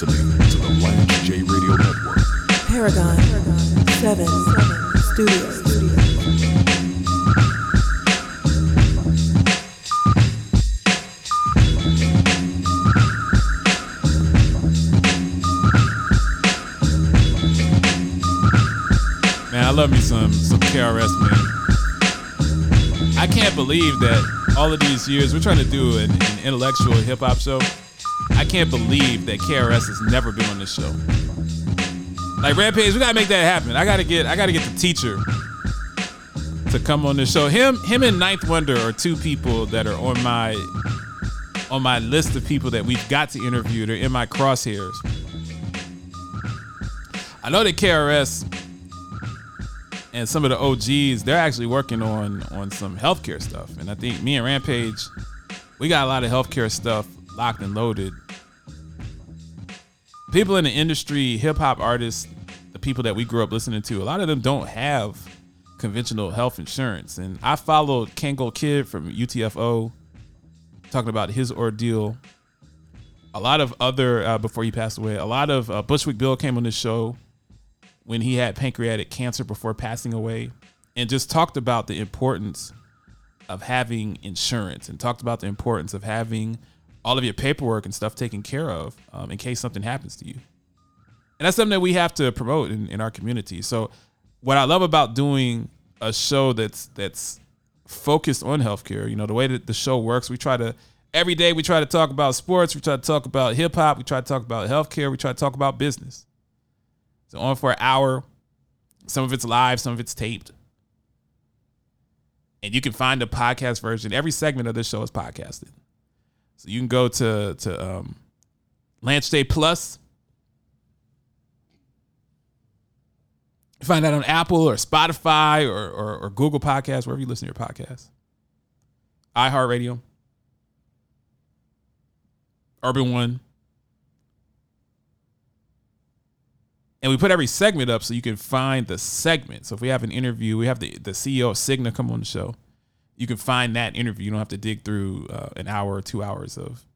listening to the Lance J Radio Network. Paragon, 7, Studios. Man, I love me some some KRS, man. I can't believe that all of these years we're trying to do an, an intellectual hip hop show. I can't believe that KRS has never been on this show. Like Rampage, we gotta make that happen. I gotta get I gotta get the teacher to come on this show. Him him and Ninth Wonder are two people that are on my on my list of people that we've got to interview. They're in my crosshairs. I know that KRS and some of the OGs, they're actually working on on some healthcare stuff. And I think me and Rampage, we got a lot of healthcare stuff locked and loaded. People in the industry, hip hop artists, the people that we grew up listening to, a lot of them don't have conventional health insurance. And I followed Kangol Kid from UTFO talking about his ordeal. A lot of other uh, before he passed away, a lot of uh, Bushwick Bill came on this show when he had pancreatic cancer before passing away and just talked about the importance of having insurance and talked about the importance of having all of your paperwork and stuff taken care of um, in case something happens to you. And that's something that we have to promote in, in our community. So what I love about doing a show that's that's focused on healthcare, you know, the way that the show works, we try to every day we try to talk about sports, we try to talk about hip hop, we try to talk about healthcare, we try to talk about business. So on for an hour. Some of it's live, some of it's taped. And you can find the podcast version. Every segment of this show is podcasted. So you can go to to um, Lance J Plus. Find that on Apple or Spotify or, or, or Google Podcasts, wherever you listen to your podcasts. iHeartRadio. Urban One. and we put every segment up so you can find the segment. So if we have an interview, we have the, the CEO of Cigna come on the show. You can find that interview. You don't have to dig through uh, an hour or two hours of,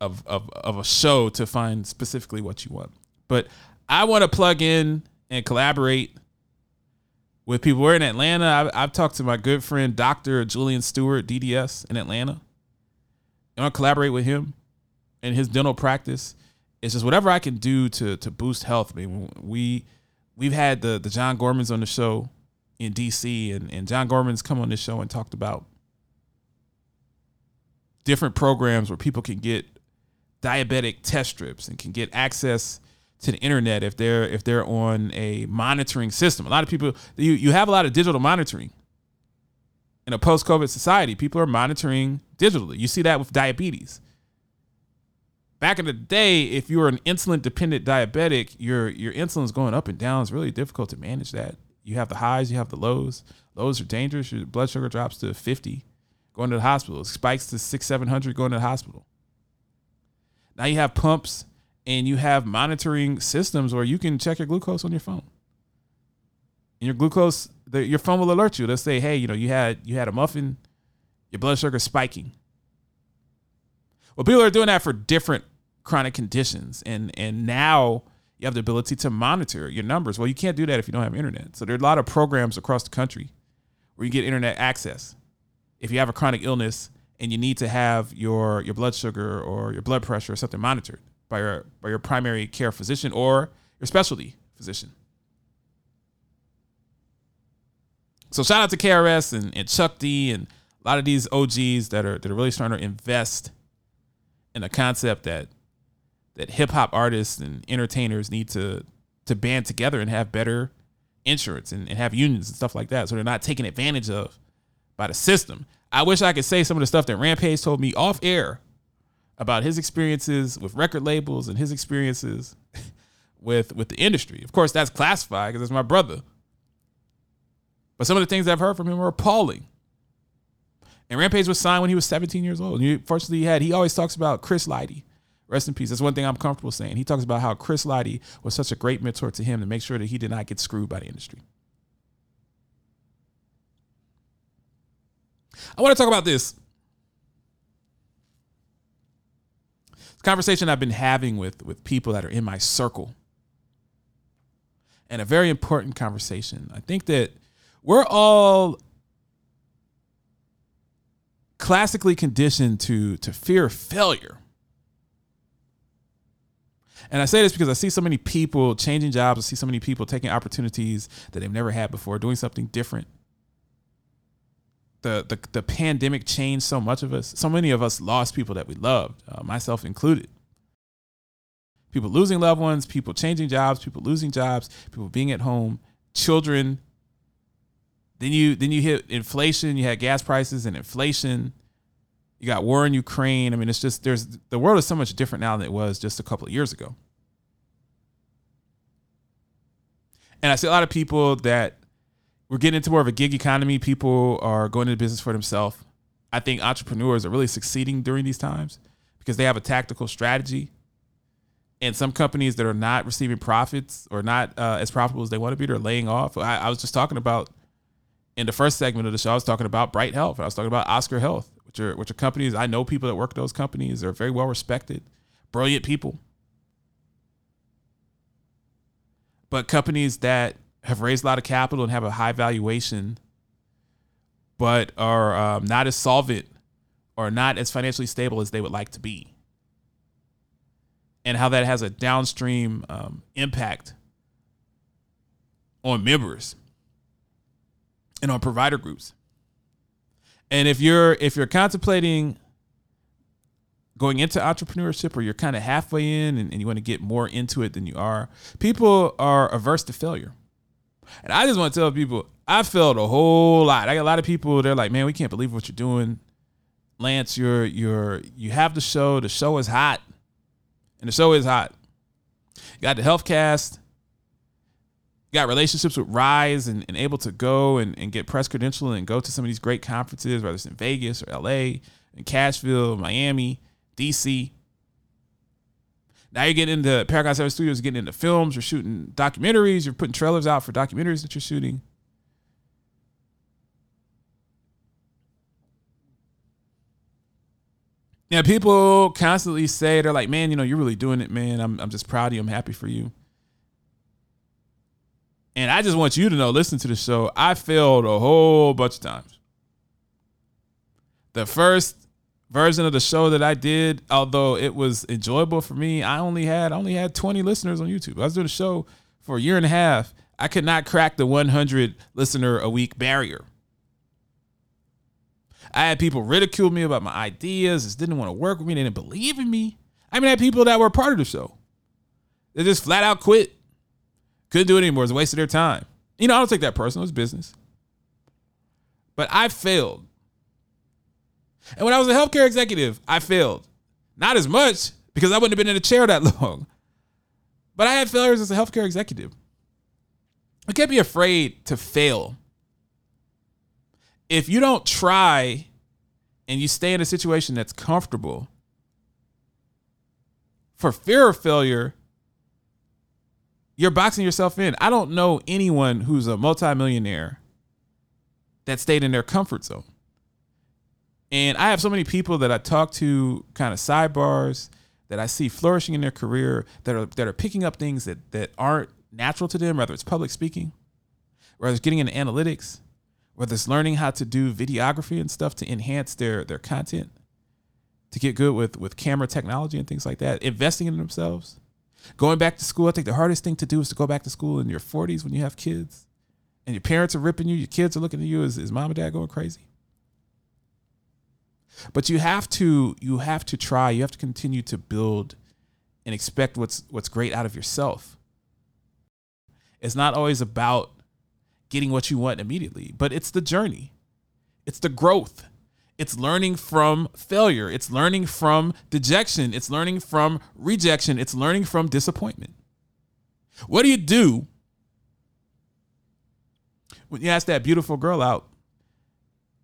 of of of a show to find specifically what you want. But I want to plug in and collaborate with people. We're in Atlanta. I've, I've talked to my good friend Dr. Julian Stewart, DDS in Atlanta. I want to collaborate with him in his dental practice it's just whatever I can do to to boost health. I mean, we we've had the the John Gormans on the show in DC, and and John Gorman's come on this show and talked about different programs where people can get diabetic test strips and can get access to the internet if they're if they're on a monitoring system. A lot of people you you have a lot of digital monitoring in a post COVID society. People are monitoring digitally. You see that with diabetes back in the day, if you were an insulin dependent diabetic, your your insulin's going up and down. It's really difficult to manage that. You have the highs, you have the lows. Lows are dangerous. Your blood sugar drops to 50, going to the hospital. Spikes to six, seven hundred, going to the hospital. Now you have pumps and you have monitoring systems where you can check your glucose on your phone. And your glucose, the, your phone will alert you. They'll say, hey, you know, you had you had a muffin, your blood sugar spiking. Well, people are doing that for different chronic conditions, and and now you have the ability to monitor your numbers. Well, you can't do that if you don't have internet. So there are a lot of programs across the country where you get internet access. If you have a chronic illness and you need to have your your blood sugar or your blood pressure or something monitored by your by your primary care physician or your specialty physician. So shout out to KRS and, and Chuck D and a lot of these OGs that are that are really starting to invest in a concept that that hip hop artists and entertainers need to to band together and have better insurance and, and have unions and stuff like that so they're not taken advantage of by the system. I wish I could say some of the stuff that Rampage told me off air about his experiences with record labels and his experiences with with the industry. Of course, that's classified because it's my brother. But some of the things I've heard from him are appalling. And Rampage was signed when he was 17 years old. And he, fortunately, he had he always talks about Chris Lighty. Rest in peace. That's one thing I'm comfortable saying. He talks about how Chris Lighty was such a great mentor to him to make sure that he did not get screwed by the industry. I want to talk about this. It's a conversation I've been having with with people that are in my circle. And a very important conversation. I think that we're all classically conditioned to to fear failure. And I say this because I see so many people changing jobs. I see so many people taking opportunities that they've never had before, doing something different. The, the, the pandemic changed so much of us. So many of us lost people that we loved, uh, myself included. People losing loved ones, people changing jobs, people losing jobs, people being at home, children. Then you then you hit inflation. You had gas prices and inflation. You got war in Ukraine. I mean, it's just there's the world is so much different now than it was just a couple of years ago. And I see a lot of people that we're getting into more of a gig economy. People are going into business for themselves. I think entrepreneurs are really succeeding during these times because they have a tactical strategy. And some companies that are not receiving profits or not uh, as profitable as they want to be, they're laying off. I, I was just talking about in the first segment of the show, I was talking about Bright Health. I was talking about Oscar Health which are which are companies I know people that work at those companies. They're very well respected, brilliant people. But companies that have raised a lot of capital and have a high valuation, but are um, not as solvent or not as financially stable as they would like to be, and how that has a downstream um, impact on members and on provider groups. And if you're if you're contemplating going into entrepreneurship or you're kind of halfway in and, and you want to get more into it than you are, people are averse to failure. And I just want to tell people I failed a whole lot. I got a lot of people they're like, "Man, we can't believe what you're doing." Lance, you're you're you have the show. The show is hot. And the show is hot. You got the health cast got relationships with Rise and, and able to go and, and get press credential and go to some of these great conferences, whether it's in Vegas or LA, in Cashville, Miami, DC. Now you're getting into Paragon 7 Studios, getting into films, you're shooting documentaries, you're putting trailers out for documentaries that you're shooting. Yeah, people constantly say, they're like, man, you know, you're really doing it, man. I'm, I'm just proud of you. I'm happy for you. And I just want you to know, listen to the show. I failed a whole bunch of times. The first version of the show that I did, although it was enjoyable for me, I only had I only had 20 listeners on YouTube. I was doing a show for a year and a half. I could not crack the 100 listener a week barrier. I had people ridicule me about my ideas, just didn't want to work with me, they didn't believe in me. I mean, I had people that were part of the show. They just flat out quit couldn't do it anymore. It's a waste of their time. You know, I don't take that personal. It's business. But I failed. And when I was a healthcare executive, I failed. Not as much because I wouldn't have been in a chair that long. But I had failures as a healthcare executive. You can't be afraid to fail. If you don't try and you stay in a situation that's comfortable, for fear of failure, you're boxing yourself in. I don't know anyone who's a multimillionaire that stayed in their comfort zone. And I have so many people that I talk to, kind of sidebars, that I see flourishing in their career, that are that are picking up things that that aren't natural to them, whether it's public speaking, whether it's getting into analytics, whether it's learning how to do videography and stuff to enhance their their content, to get good with with camera technology and things like that, investing in themselves. Going back to school, I think the hardest thing to do is to go back to school in your 40s when you have kids and your parents are ripping you, your kids are looking at you as, is mom and dad going crazy? But you have to you have to try, you have to continue to build and expect what's what's great out of yourself. It's not always about getting what you want immediately, but it's the journey. It's the growth. It's learning from failure. It's learning from dejection. It's learning from rejection. It's learning from disappointment. What do you do when you ask that beautiful girl out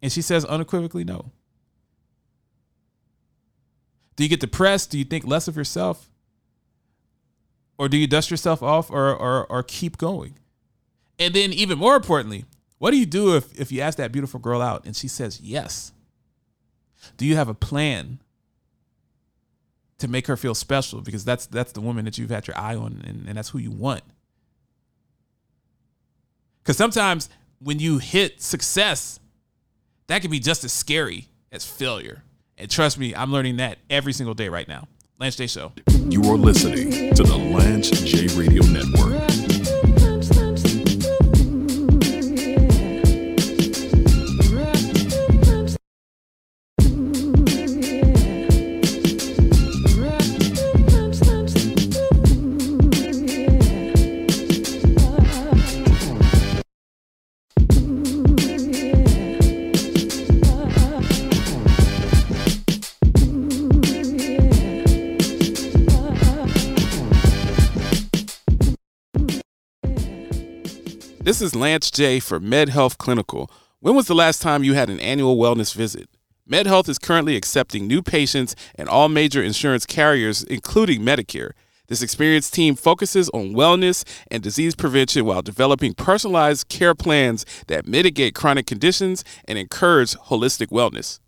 and she says unequivocally no? Do you get depressed? Do you think less of yourself? Or do you dust yourself off or, or, or keep going? And then, even more importantly, what do you do if, if you ask that beautiful girl out and she says yes? Do you have a plan to make her feel special because that's that's the woman that you've had your eye on and, and that's who you want. Because sometimes when you hit success, that can be just as scary as failure. And trust me, I'm learning that every single day right now. Lance J Show. You are listening to the Lance J Radio Network. This is Lance J for MedHealth Clinical. When was the last time you had an annual wellness visit? MedHealth is currently accepting new patients and all major insurance carriers, including Medicare. This experienced team focuses on wellness and disease prevention while developing personalized care plans that mitigate chronic conditions and encourage holistic wellness.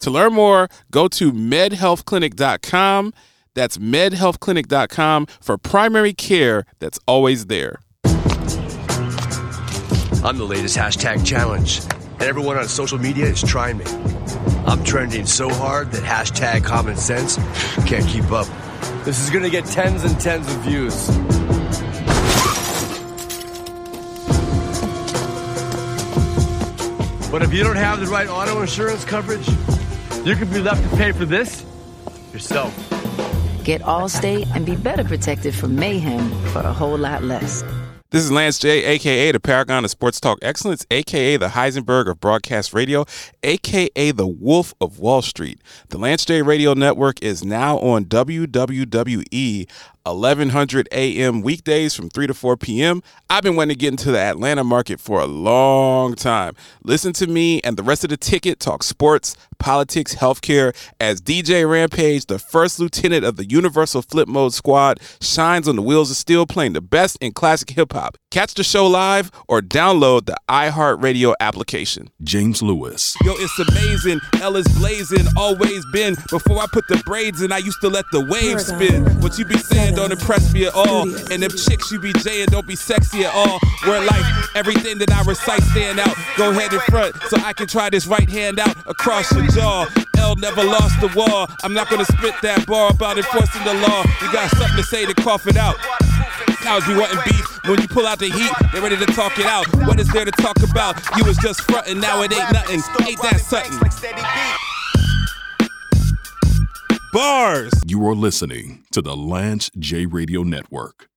To learn more, go to medhealthclinic.com. That's medhealthclinic.com for primary care that's always there. I'm the latest hashtag challenge, and everyone on social media is trying me. I'm trending so hard that hashtag common sense can't keep up. This is gonna get tens and tens of views. But if you don't have the right auto insurance coverage, you could be left to pay for this yourself. Get Allstate and be better protected from mayhem for a whole lot less. This is Lance J, aka the Paragon of Sports Talk Excellence, aka the Heisenberg of Broadcast Radio, aka the Wolf of Wall Street. The Lance J Radio Network is now on WWE 1100 AM weekdays from 3 to 4 p.m. I've been wanting to get into the Atlanta market for a long time. Listen to me and the rest of the ticket talk sports, politics, healthcare as DJ Rampage, the first lieutenant of the Universal Flip Mode Squad, shines on the wheels of steel playing the best in classic hip hop. Catch the show live or download the iHeartRadio application. James Lewis. Yo, it's amazing. Ella's blazing, always been. Before I put the braids in, I used to let the waves spin. What you be saying don't impress me at all. And them chicks you be jaying don't be sexy at all. Where life, everything that I recite stand out. Go head in front so I can try this right hand out across your jaw. L never lost the war. I'm not gonna spit that bar about enforcing the law. You got something to say to cough it out. Cows be wanting beef. When you pull out the heat, they ready to talk it out. What is there to talk about? You was just frontin', now it ain't nothing. Ain't that something? Bars. You are listening to the Lance J Radio Network.